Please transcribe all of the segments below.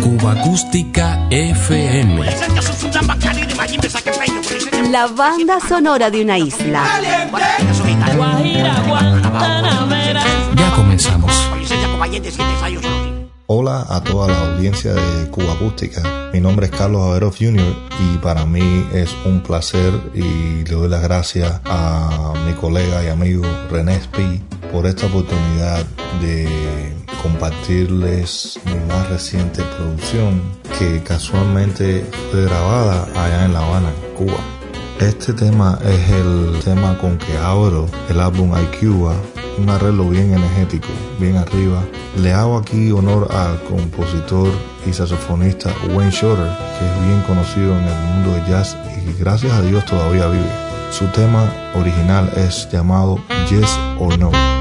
Cuba Acústica FM. La banda sonora de una isla. Ya comenzamos. Hola a toda la audiencia de Cuba Acústica. Mi nombre es Carlos Averoff Jr. y para mí es un placer y le doy las gracias a mi colega y amigo René Spi por esta oportunidad de compartirles mi más reciente producción que casualmente fue grabada allá en La Habana, Cuba. Este tema es el tema con que abro el álbum Cuba, un arreglo bien energético, bien arriba. Le hago aquí honor al compositor y saxofonista Wayne Shorter, que es bien conocido en el mundo de jazz y gracias a Dios todavía vive. Su tema original es llamado Yes or No.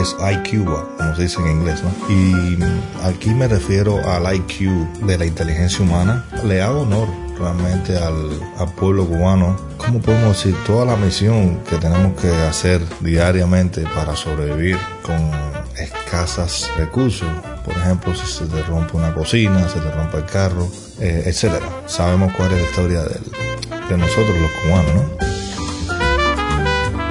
Es IQ, como se dice en inglés, ¿no? Y aquí me refiero al IQ de la inteligencia humana. Le hago honor realmente al, pueblo cubano, ¿cómo podemos decir? Toda la misión que tenemos que hacer diariamente para sobrevivir con escasas recursos. Por ejemplo, si se te rompe una cocina, se te rompe el carro, eh, etcétera. Sabemos cuál es la historia de nosotros los cubanos, ¿no?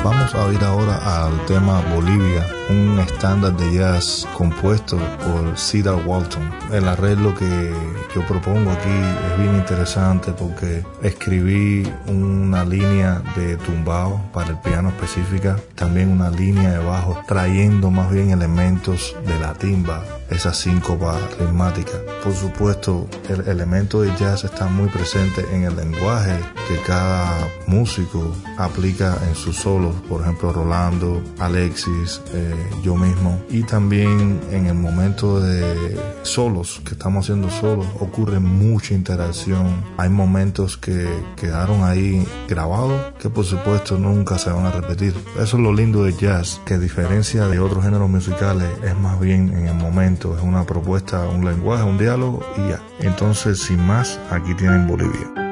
Vamos a ir ahora al tema Bolivia, un estándar de jazz compuesto por Cedar Walton. El arreglo que yo propongo aquí es bien interesante porque escribí una línea de tumbao para el piano específica, también una línea de bajo, trayendo más bien elementos de la timba, esa síncopa ritmática. Por supuesto, el elemento de jazz está muy presente en el lenguaje que cada músico aplica en sus solos, por ejemplo Rolando, Alexis, eh, yo mismo, y también en el momento de solos, que estamos haciendo solos, ocurre mucha interacción, hay momentos que quedaron ahí grabados que por supuesto nunca se van a repetir. Eso es lo lindo de jazz, que a diferencia de otros géneros musicales es más bien en el momento, es una propuesta, un lenguaje, un diálogo y ya. Entonces, sin más, aquí tienen Bolivia.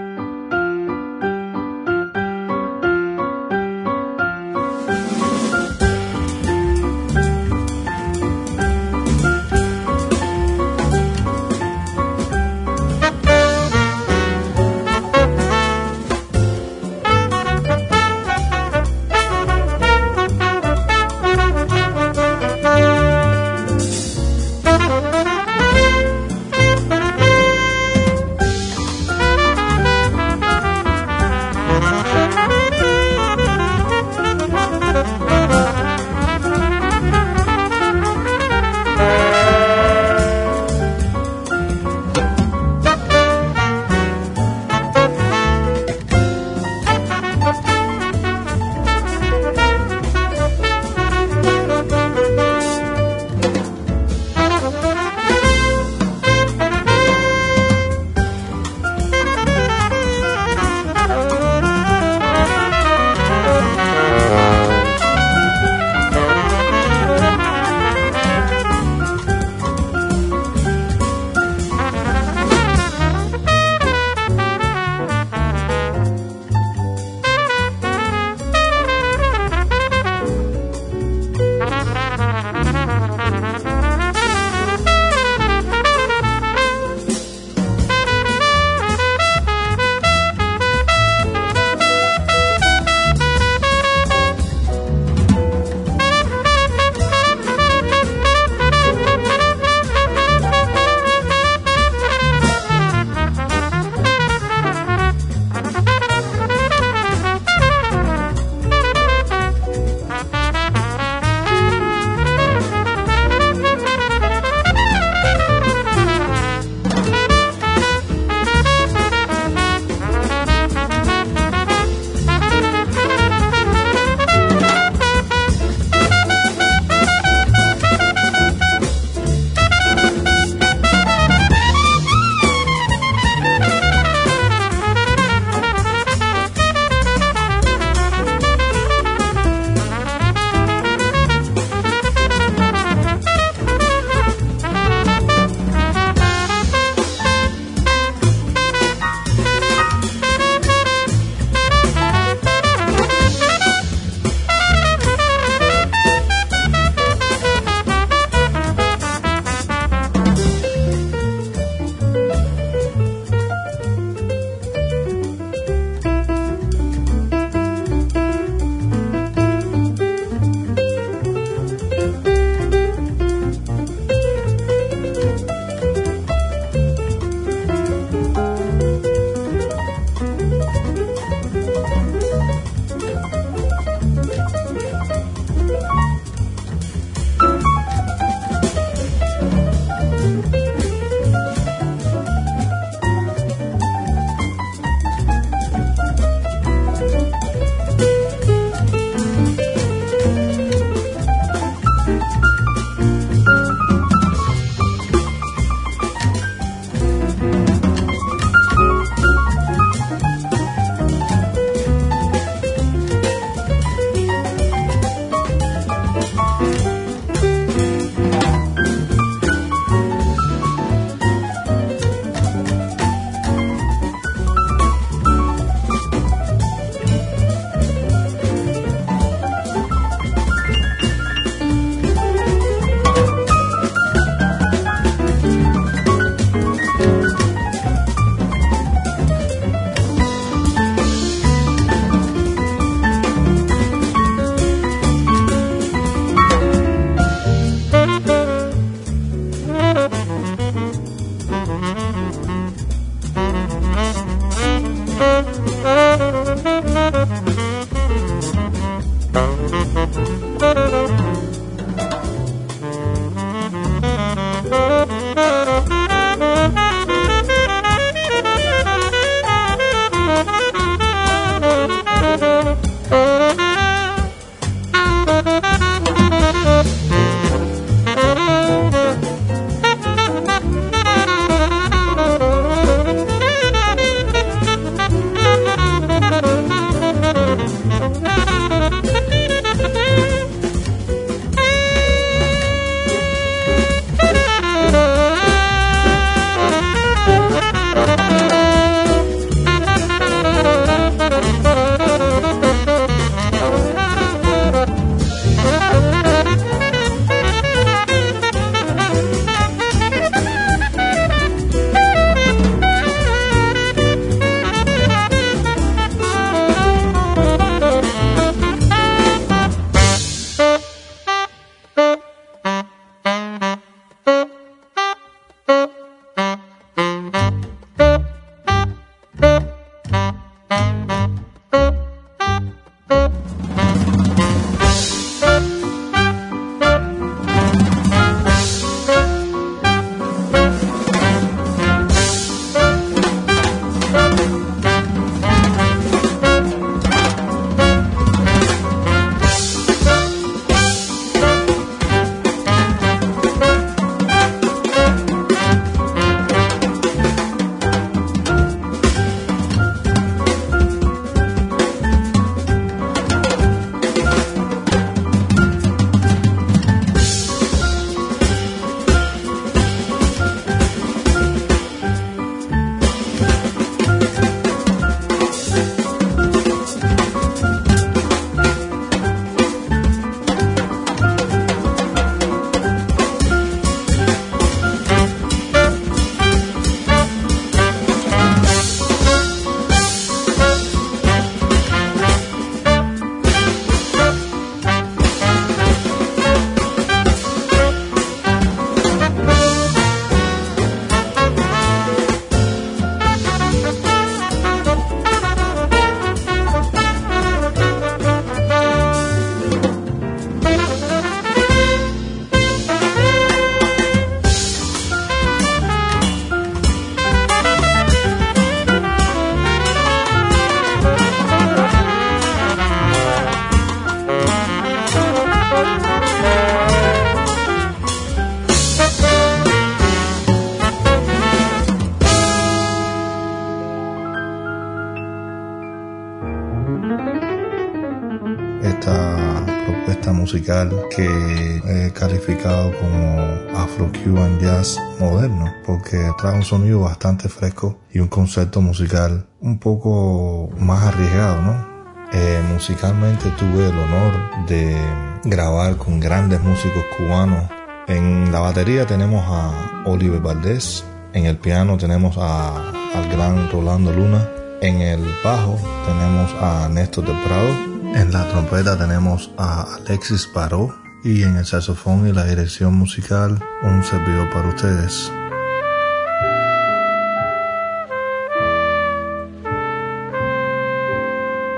Musical que he calificado como Afro-Cuban Jazz moderno, porque trae un sonido bastante fresco y un concepto musical un poco más arriesgado, ¿no? Eh, musicalmente tuve el honor de grabar con grandes músicos cubanos. En la batería tenemos a Oliver Valdés, en el piano tenemos a, al gran Rolando Luna, en el bajo tenemos a Néstor del Prado, en la trompeta tenemos a Alexis Paró y en el saxofón y la dirección musical un servidor para ustedes.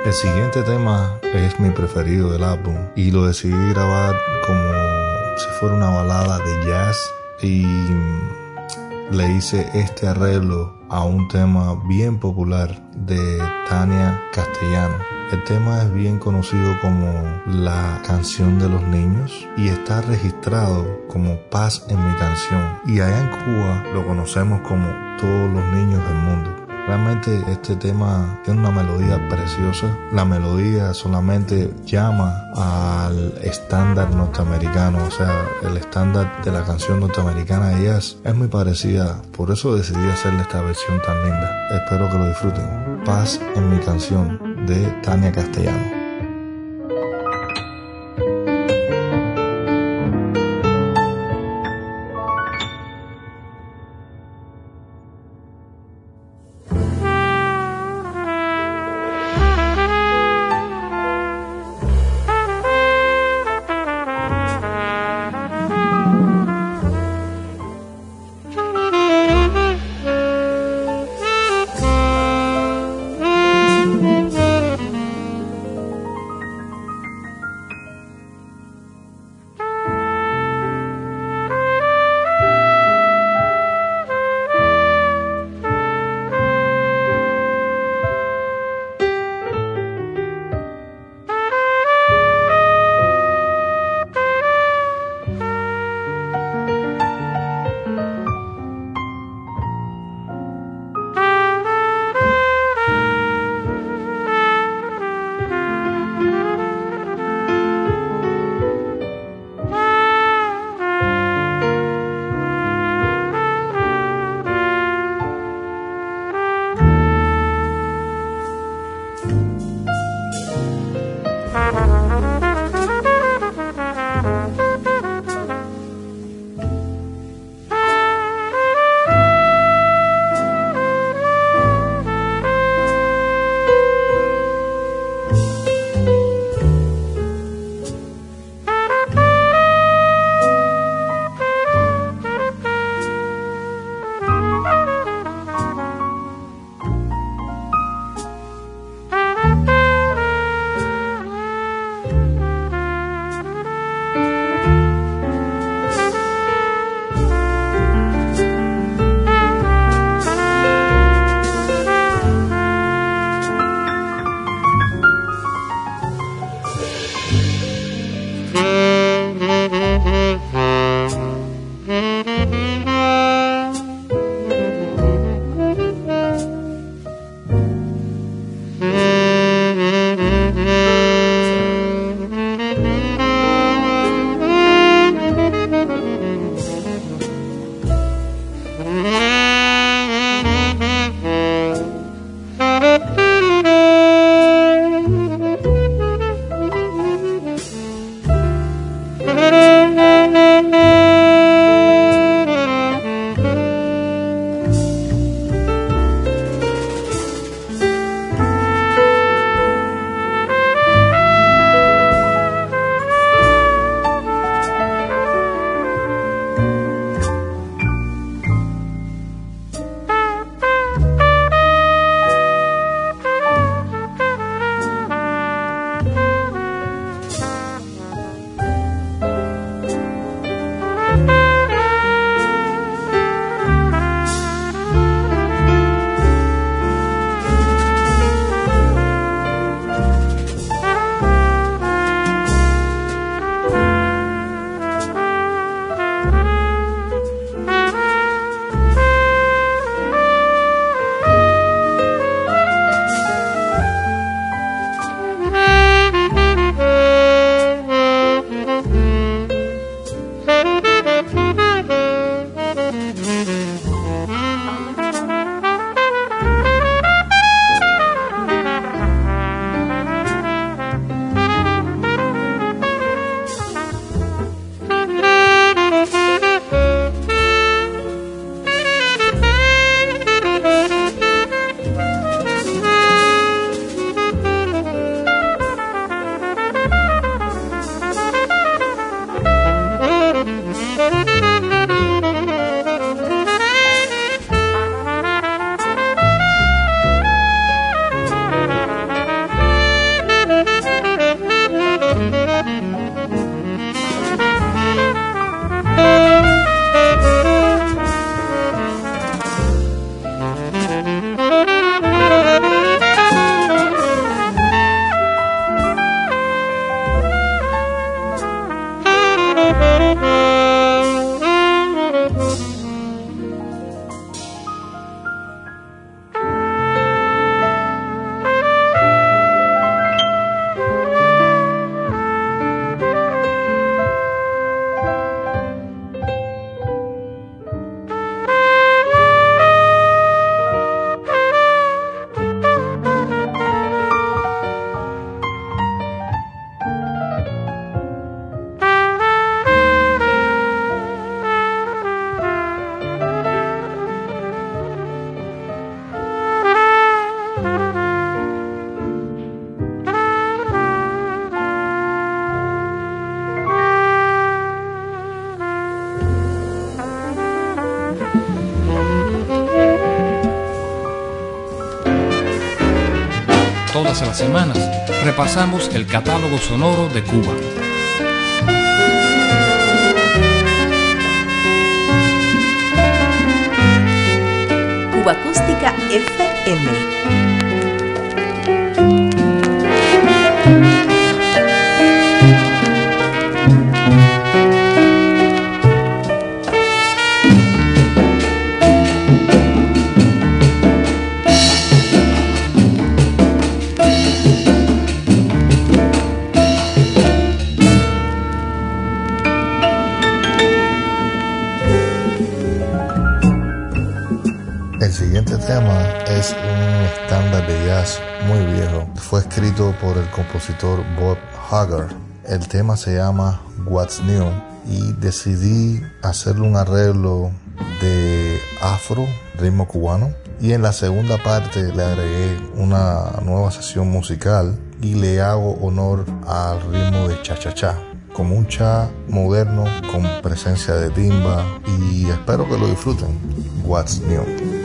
El siguiente tema es mi preferido del álbum y lo decidí grabar como si fuera una balada de jazz y le hice este arreglo a un tema bien popular de Tania Castellano. El tema es bien conocido como la canción de los niños y está registrado como Paz en mi canción. Y allá en Cuba lo conocemos como todos los niños del mundo. Realmente este tema tiene una melodía preciosa. La melodía solamente llama al estándar norteamericano, o sea, el estándar de la canción norteamericana de jazz es muy parecida. Por eso decidí hacerle esta versión tan linda. Espero que lo disfruten. Paz en mi canción de Tania Castellano. Todas las semanas, repasamos el catálogo sonoro de Cuba. Cuba Acústica FM. Compositor Bob Haggard. El tema se llama What's New y decidí hacerle un arreglo de afro, ritmo cubano. Y en la segunda parte le agregué una nueva sesión musical y le hago honor al ritmo de cha-cha-cha como un cha moderno con presencia de timba y espero que lo disfruten. What's New.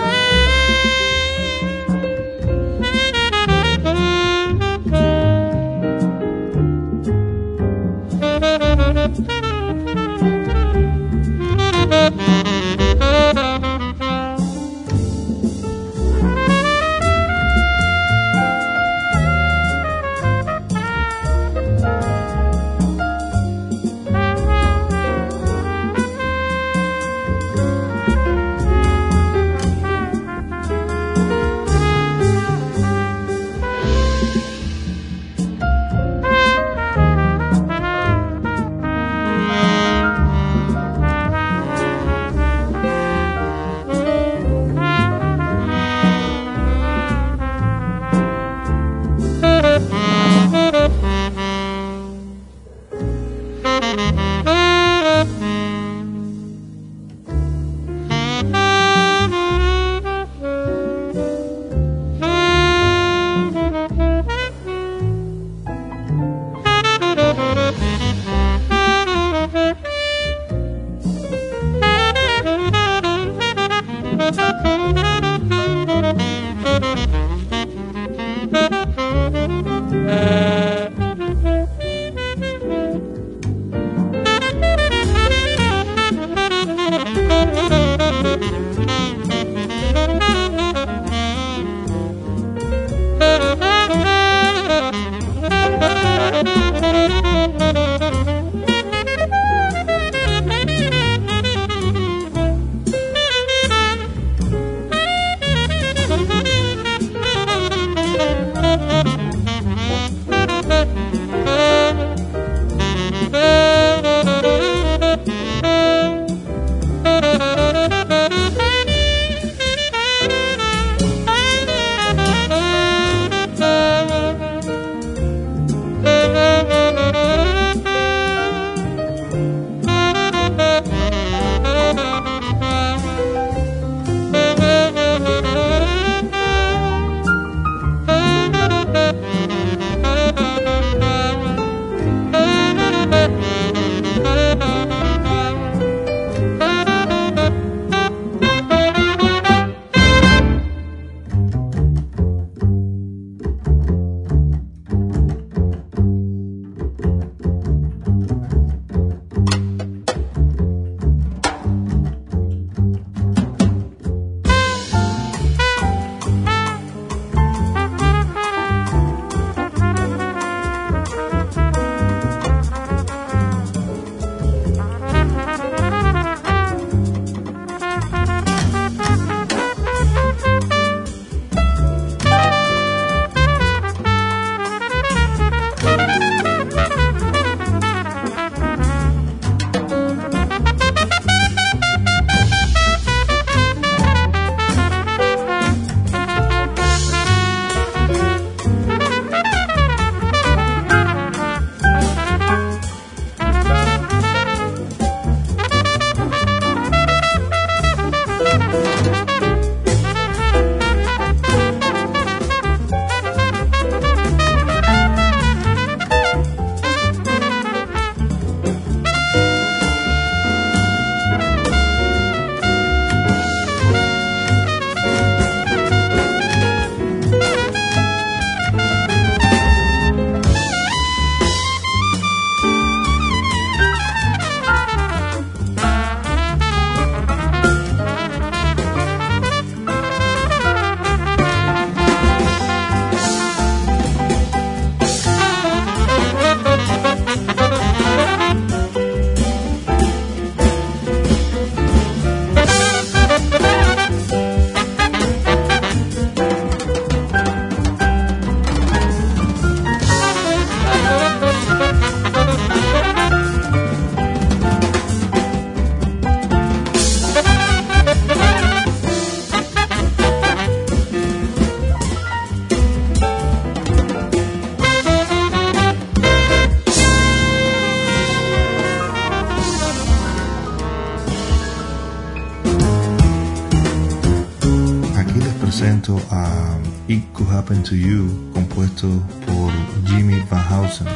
Happen to You, compuesto por Jimmy Van Housen.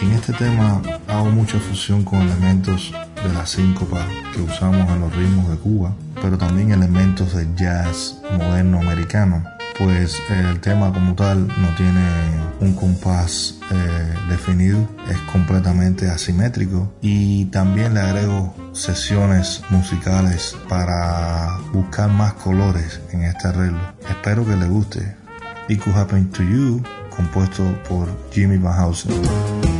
En este tema hago mucha fusión con elementos de la síncopa que usamos en los ritmos de Cuba, pero también elementos de jazz moderno americano pues el tema como tal no tiene un compás eh, definido, es completamente asimétrico y también le agrego sesiones musicales para buscar más colores en este arreglo. Espero que le guste. It Could Happen to You, compuesto por Jimmy Van Housen.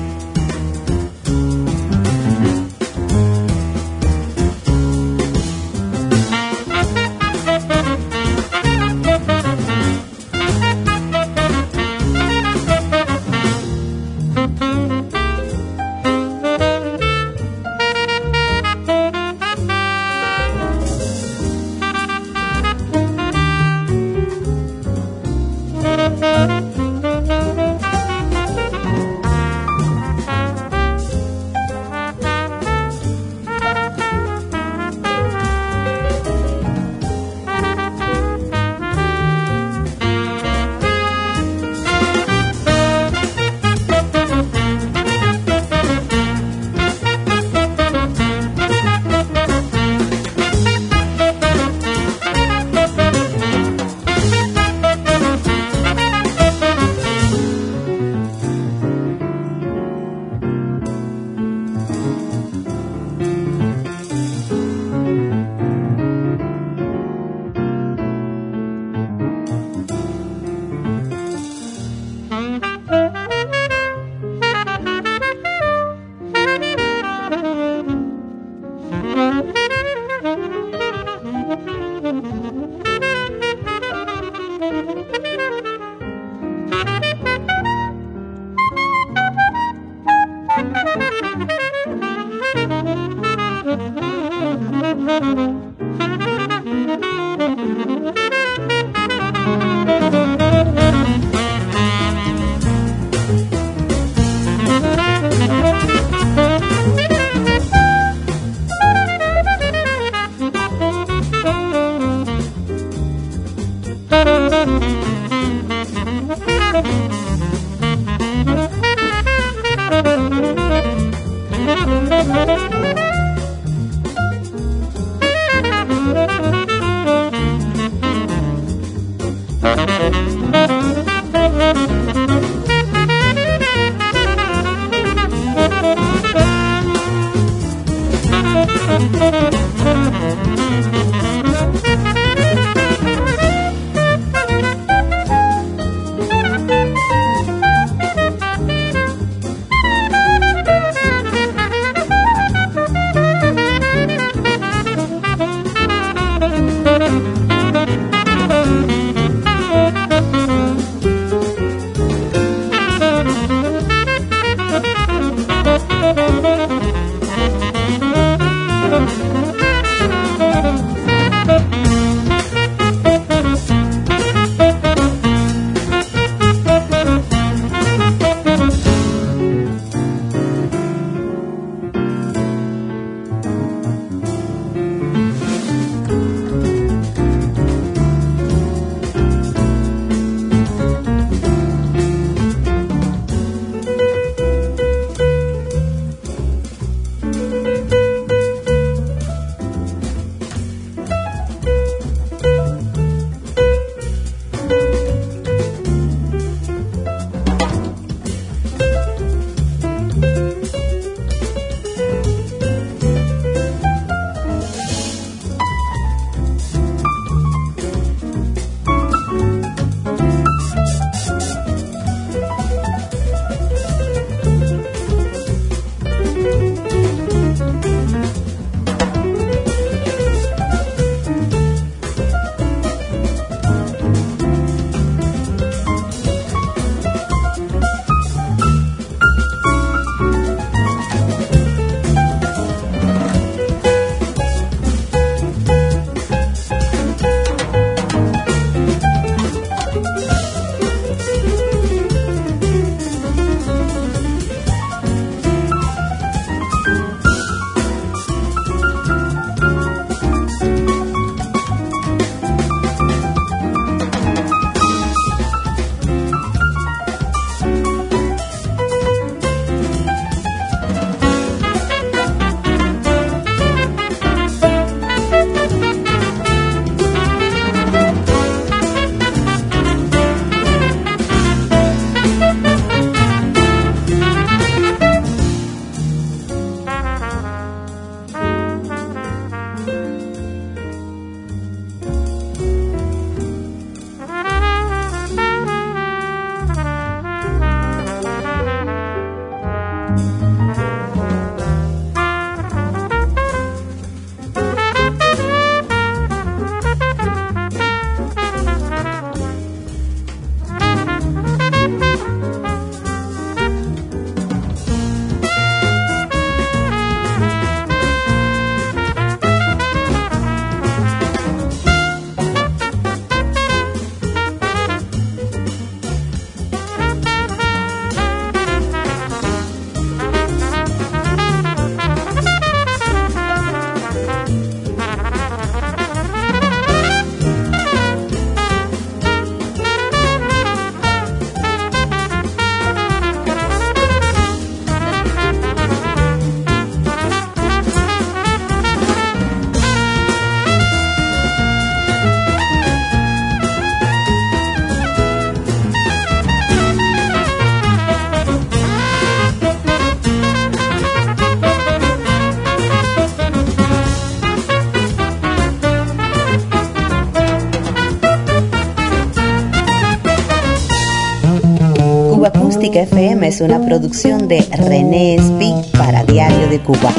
Acústica FM es una producción de René Espi para Diario de Cuba.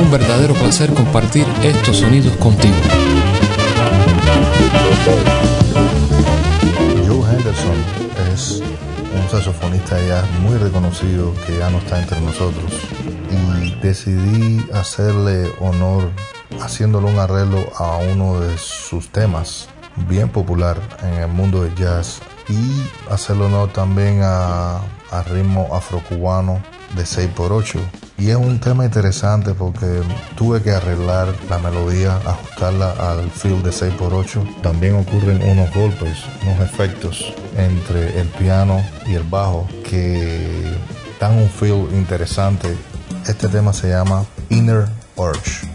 Un verdadero placer compartir estos sonidos contigo. Joe Henderson es un saxofonista ya muy reconocido que ya no está entre nosotros y decidí hacerle honor haciéndole un arreglo a uno de sus temas bien popular en el mundo del jazz y hacerlo honor también a, a ritmo afrocubano de 6x8 y es un tema interesante porque tuve que arreglar la melodía, ajustarla al feel de 6x8. También ocurren unos golpes, unos efectos entre el piano y el bajo que dan un feel interesante. Este tema se llama Inner Urge.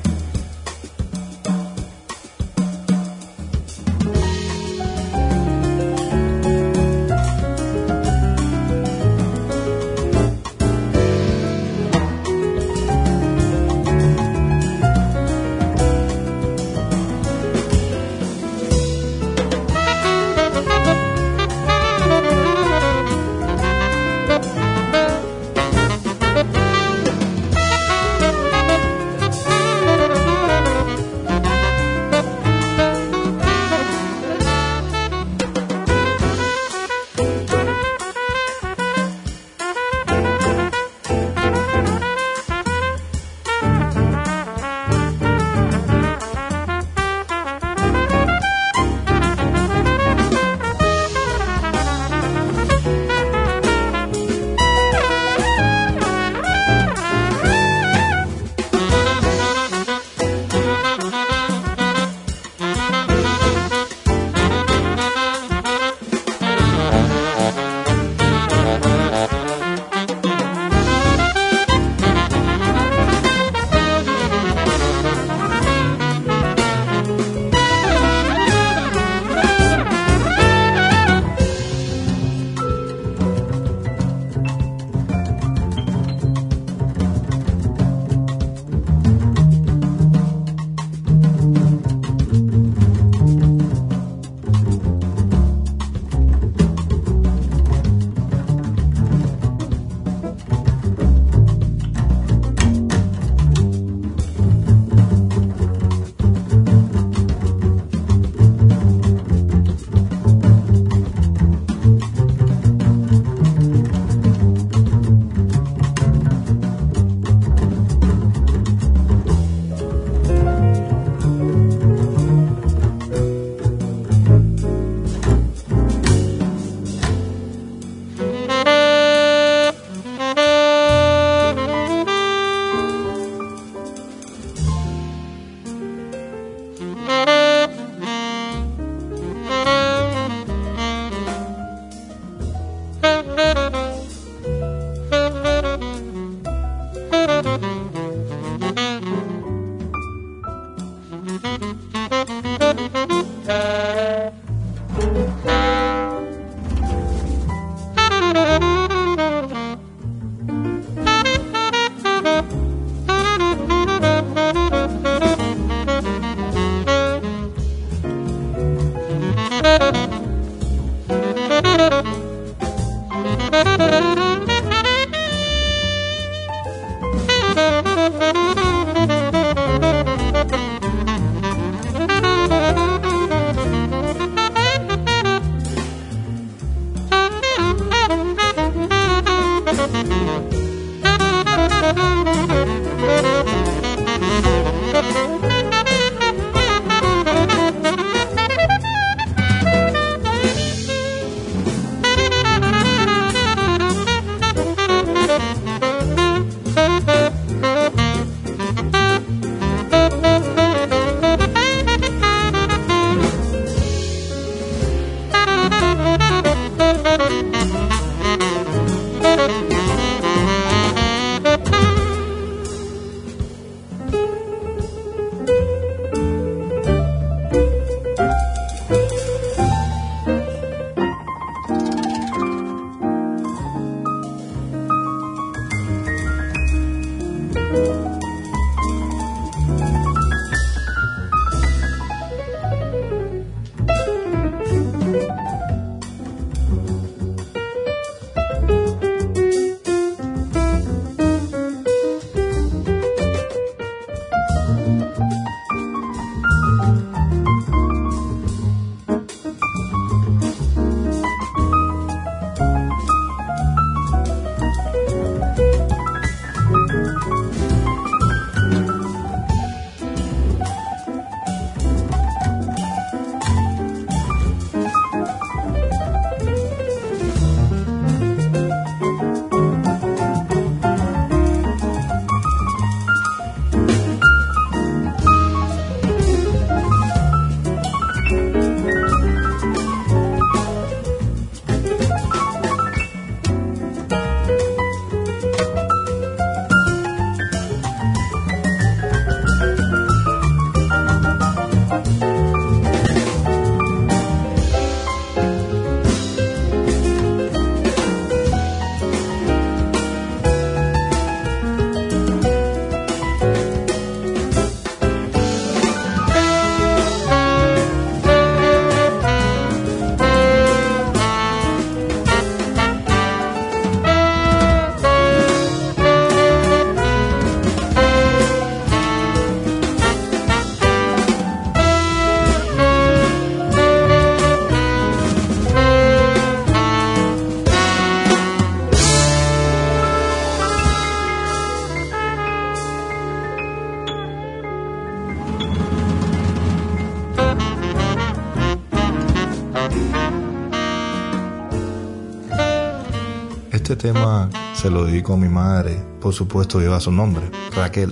Este tema se lo dedico a mi madre, por supuesto lleva su nombre, Raquel.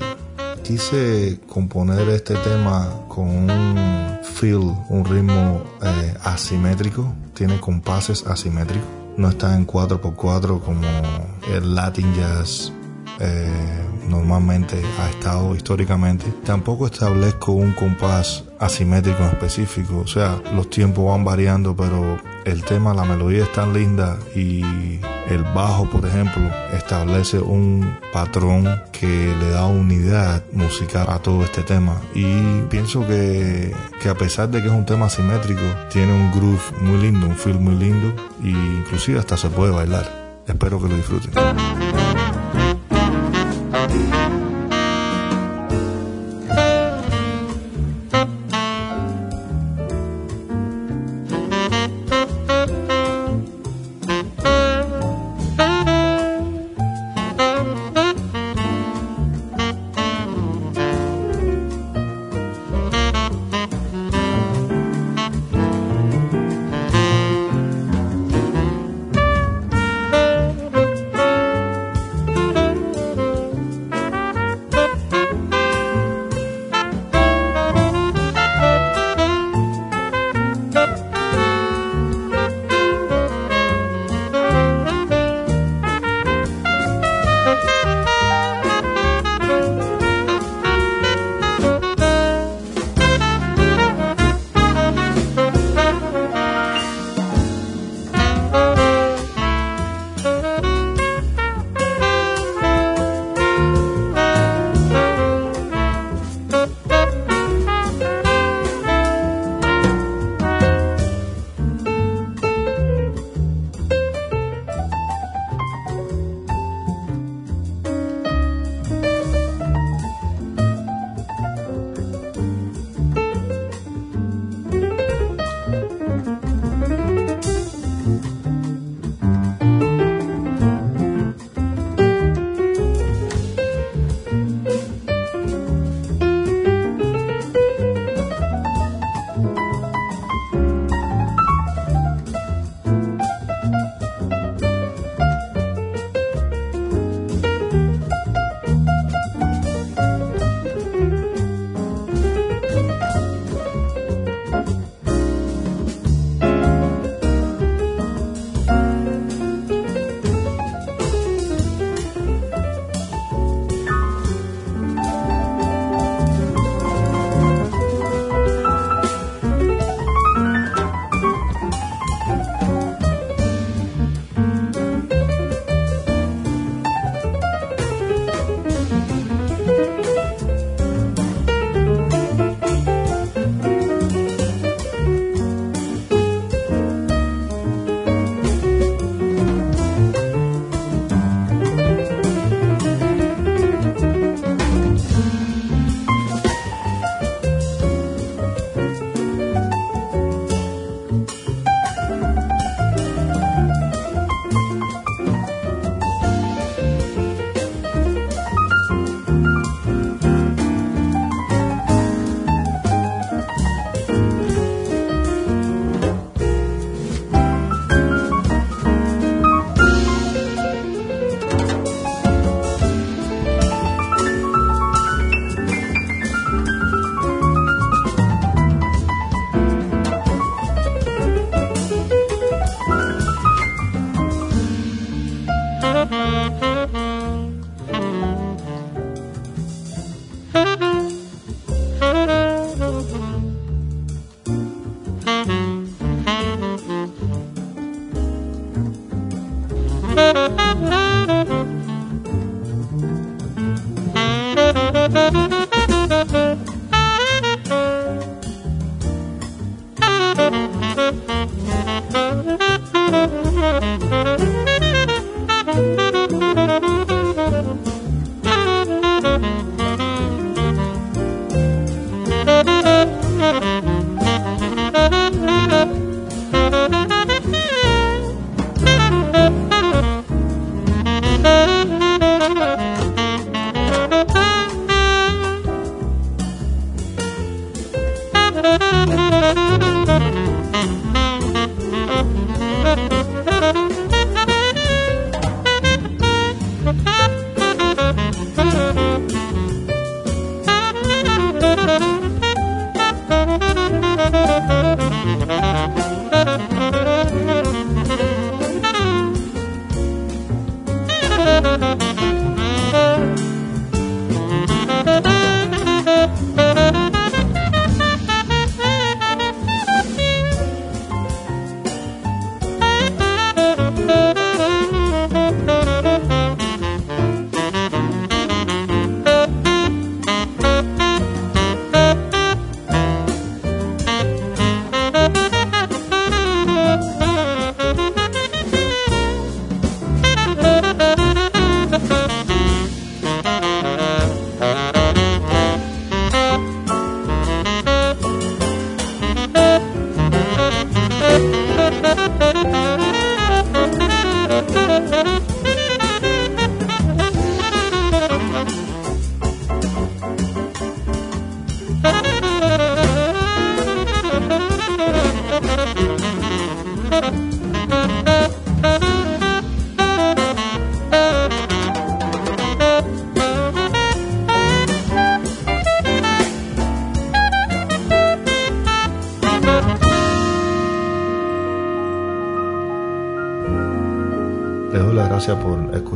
Quise componer este tema con un feel, un ritmo eh, asimétrico, tiene compases asimétricos, no está en 4x4 como el Latin Jazz eh, normalmente ha estado históricamente. Tampoco establezco un compás asimétrico en específico, o sea, los tiempos van variando, pero el tema, la melodía es tan linda y el bajo, por ejemplo, establece un patrón que le da unidad musical a todo este tema. Y pienso que, que a pesar de que es un tema asimétrico, tiene un groove muy lindo, un feel muy lindo y inclusive hasta se puede bailar. Espero que lo disfruten.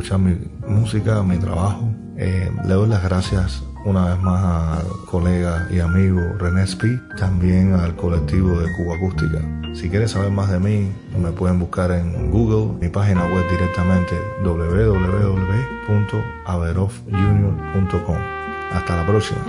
Escuchar mi música, mi trabajo. Eh, le doy las gracias una vez más al colega y amigo René Spi, también al colectivo de Cuba Acústica. Si quieres saber más de mí, me pueden buscar en Google, mi página web directamente www.averofjunior.com. Hasta la próxima.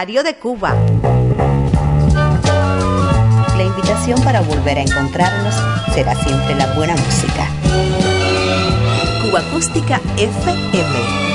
Diario de Cuba. La invitación para volver a encontrarnos será siempre la buena música. Cuba Acústica FM